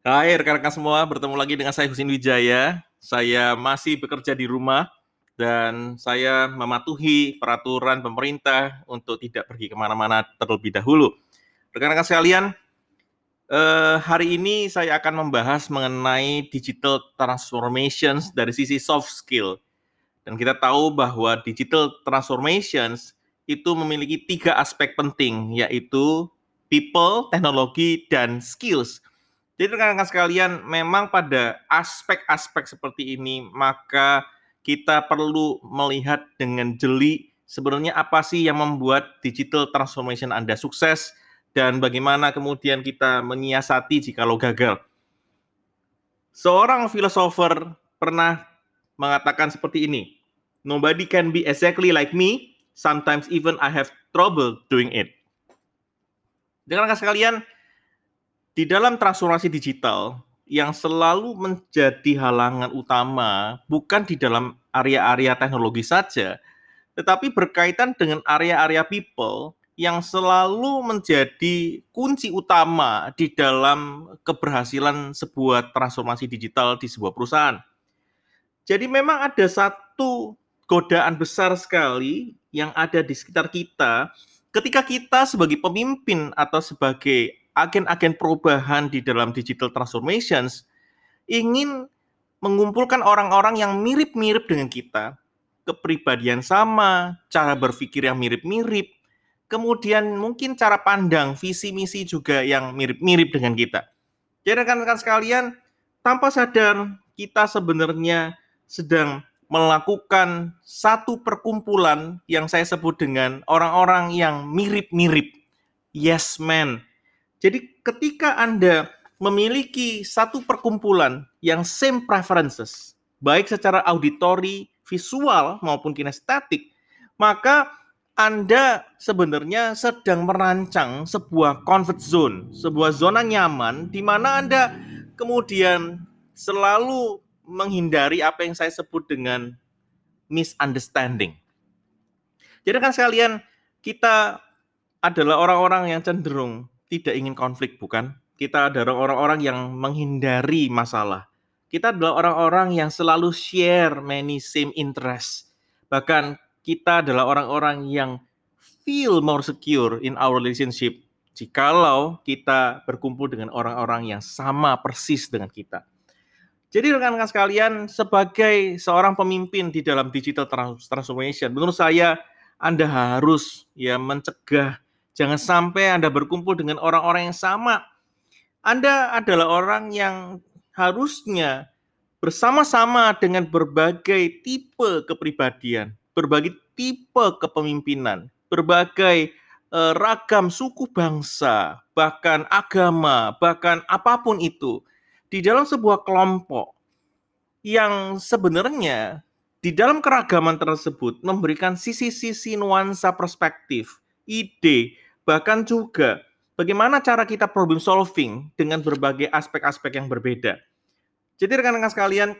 Hai rekan-rekan semua, bertemu lagi dengan saya Husin Wijaya. Saya masih bekerja di rumah dan saya mematuhi peraturan pemerintah untuk tidak pergi ke mana-mana terlebih dahulu. Rekan-rekan sekalian, eh, hari ini saya akan membahas mengenai digital transformations dari sisi soft skill. Dan kita tahu bahwa digital transformations itu memiliki tiga aspek penting, yaitu people, teknologi, dan skills. Jadi rekan-rekan sekalian, memang pada aspek-aspek seperti ini, maka kita perlu melihat dengan jeli sebenarnya apa sih yang membuat digital transformation Anda sukses dan bagaimana kemudian kita menyiasati jikalau gagal. Seorang filosofer pernah mengatakan seperti ini, Nobody can be exactly like me, sometimes even I have trouble doing it. Dengan sekalian, di dalam transformasi digital, yang selalu menjadi halangan utama bukan di dalam area-area teknologi saja, tetapi berkaitan dengan area-area people yang selalu menjadi kunci utama di dalam keberhasilan sebuah transformasi digital di sebuah perusahaan. Jadi memang ada satu godaan besar sekali yang ada di sekitar kita ketika kita sebagai pemimpin atau sebagai agen-agen perubahan di dalam digital transformations ingin mengumpulkan orang-orang yang mirip-mirip dengan kita, kepribadian sama, cara berpikir yang mirip-mirip, kemudian mungkin cara pandang, visi misi juga yang mirip-mirip dengan kita. Jadi rekan-rekan sekalian, tanpa sadar kita sebenarnya sedang melakukan satu perkumpulan yang saya sebut dengan orang-orang yang mirip-mirip. Yes man. Jadi ketika Anda memiliki satu perkumpulan yang same preferences, baik secara auditori, visual maupun kinestetik, maka anda sebenarnya sedang merancang sebuah comfort zone, sebuah zona nyaman di mana Anda kemudian selalu menghindari apa yang saya sebut dengan misunderstanding. Jadi kan sekalian kita adalah orang-orang yang cenderung tidak ingin konflik, bukan? Kita adalah orang-orang yang menghindari masalah. Kita adalah orang-orang yang selalu share many same interests. Bahkan kita adalah orang-orang yang feel more secure in our relationship jikalau kita berkumpul dengan orang-orang yang sama persis dengan kita. Jadi rekan-rekan sekalian, sebagai seorang pemimpin di dalam digital transformation, menurut saya Anda harus ya mencegah jangan sampai Anda berkumpul dengan orang-orang yang sama. Anda adalah orang yang harusnya bersama-sama dengan berbagai tipe kepribadian, berbagai tipe kepemimpinan, berbagai eh, ragam suku bangsa, bahkan agama, bahkan apa pun itu di dalam sebuah kelompok yang sebenarnya di dalam keragaman tersebut memberikan sisi-sisi nuansa perspektif, ide, bahkan juga bagaimana cara kita problem solving dengan berbagai aspek-aspek yang berbeda. Jadi rekan-rekan sekalian,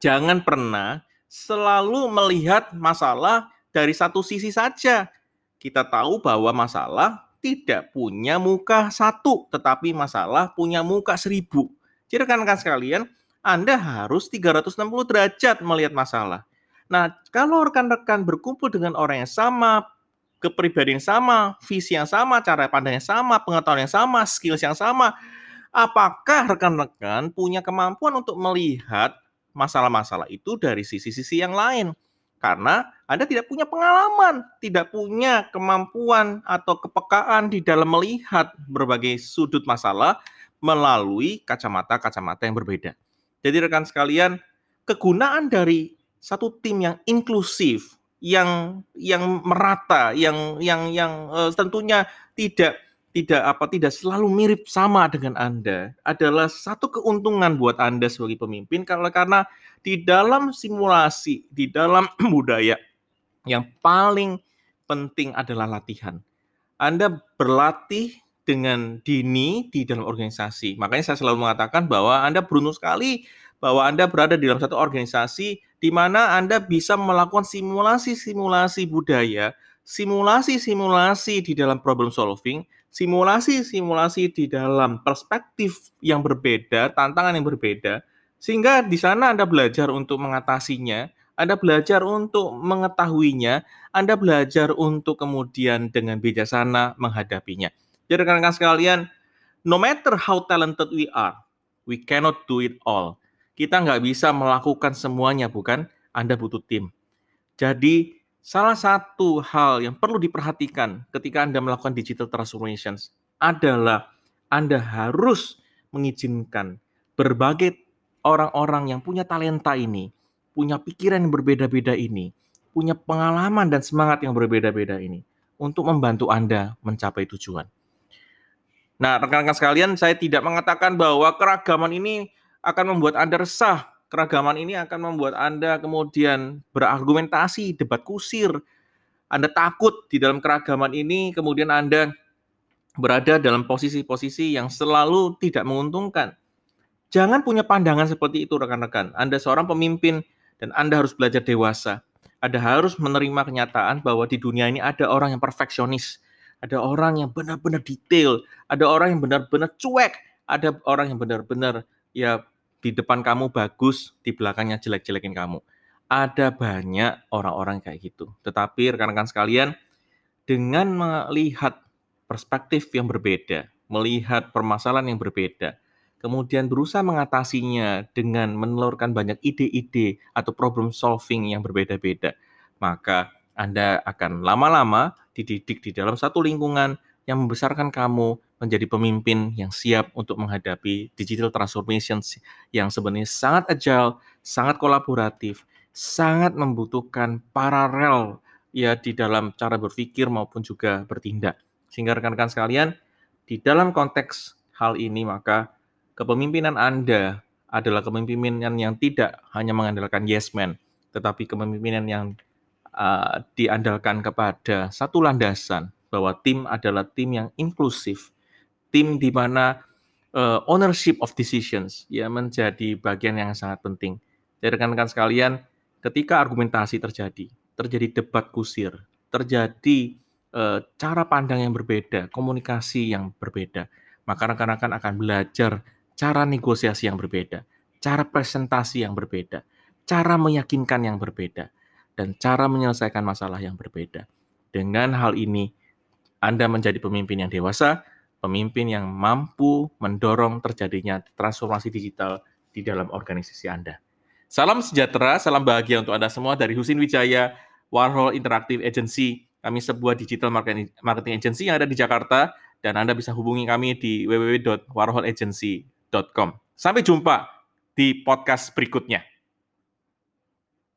jangan pernah selalu melihat masalah dari satu sisi saja. Kita tahu bahwa masalah tidak punya muka satu, tetapi masalah punya muka seribu. Jadi rekan-rekan sekalian, Anda harus 360 derajat melihat masalah. Nah, kalau rekan-rekan berkumpul dengan orang yang sama, kepribadian yang sama, visi yang sama, cara pandang yang sama, pengetahuan yang sama, skills yang sama, apakah rekan-rekan punya kemampuan untuk melihat masalah-masalah itu dari sisi-sisi yang lain. Karena Anda tidak punya pengalaman, tidak punya kemampuan atau kepekaan di dalam melihat berbagai sudut masalah melalui kacamata-kacamata yang berbeda. Jadi rekan sekalian, kegunaan dari satu tim yang inklusif, yang yang merata, yang yang yang uh, tentunya tidak tidak apa tidak selalu mirip sama dengan Anda adalah satu keuntungan buat Anda sebagai pemimpin karena karena di dalam simulasi, di dalam budaya yang paling penting adalah latihan. Anda berlatih dengan dini di dalam organisasi. Makanya saya selalu mengatakan bahwa Anda beruntung sekali bahwa Anda berada di dalam satu organisasi di mana Anda bisa melakukan simulasi-simulasi budaya, simulasi-simulasi di dalam problem solving simulasi-simulasi di dalam perspektif yang berbeda, tantangan yang berbeda, sehingga di sana Anda belajar untuk mengatasinya, Anda belajar untuk mengetahuinya, Anda belajar untuk kemudian dengan bijaksana menghadapinya. Jadi rekan-rekan sekalian, no matter how talented we are, we cannot do it all. Kita nggak bisa melakukan semuanya, bukan? Anda butuh tim. Jadi Salah satu hal yang perlu diperhatikan ketika Anda melakukan digital transformations adalah Anda harus mengizinkan berbagai orang-orang yang punya talenta ini, punya pikiran yang berbeda-beda ini, punya pengalaman dan semangat yang berbeda-beda ini untuk membantu Anda mencapai tujuan. Nah, rekan-rekan sekalian, saya tidak mengatakan bahwa keragaman ini akan membuat Anda resah keragaman ini akan membuat Anda kemudian berargumentasi, debat kusir. Anda takut di dalam keragaman ini, kemudian Anda berada dalam posisi-posisi yang selalu tidak menguntungkan. Jangan punya pandangan seperti itu, rekan-rekan. Anda seorang pemimpin dan Anda harus belajar dewasa. Anda harus menerima kenyataan bahwa di dunia ini ada orang yang perfeksionis, ada orang yang benar-benar detail, ada orang yang benar-benar cuek, ada orang yang benar-benar ya di depan kamu bagus, di belakangnya jelek-jelekin kamu. Ada banyak orang-orang kayak gitu. Tetapi rekan-rekan sekalian, dengan melihat perspektif yang berbeda, melihat permasalahan yang berbeda, kemudian berusaha mengatasinya dengan menelurkan banyak ide-ide atau problem solving yang berbeda-beda, maka Anda akan lama-lama dididik di dalam satu lingkungan yang membesarkan kamu menjadi pemimpin yang siap untuk menghadapi digital transformation yang sebenarnya sangat agile, sangat kolaboratif, sangat membutuhkan paralel ya di dalam cara berpikir maupun juga bertindak. Sehingga rekan-rekan sekalian, di dalam konteks hal ini maka kepemimpinan Anda adalah kepemimpinan yang tidak hanya mengandalkan yes man, tetapi kepemimpinan yang uh, diandalkan kepada satu landasan, bahwa tim adalah tim yang inklusif, tim di mana uh, ownership of decisions ya menjadi bagian yang sangat penting. Jadi rekan-rekan sekalian, ketika argumentasi terjadi, terjadi debat kusir, terjadi uh, cara pandang yang berbeda, komunikasi yang berbeda, maka rekan-rekan akan belajar cara negosiasi yang berbeda, cara presentasi yang berbeda, cara meyakinkan yang berbeda, dan cara menyelesaikan masalah yang berbeda. Dengan hal ini, anda menjadi pemimpin yang dewasa, pemimpin yang mampu mendorong terjadinya transformasi digital di dalam organisasi Anda. Salam sejahtera, salam bahagia untuk Anda semua dari Husin Wijaya, Warhol Interactive Agency. Kami sebuah digital marketing agency yang ada di Jakarta dan Anda bisa hubungi kami di www.warholagency.com. Sampai jumpa di podcast berikutnya.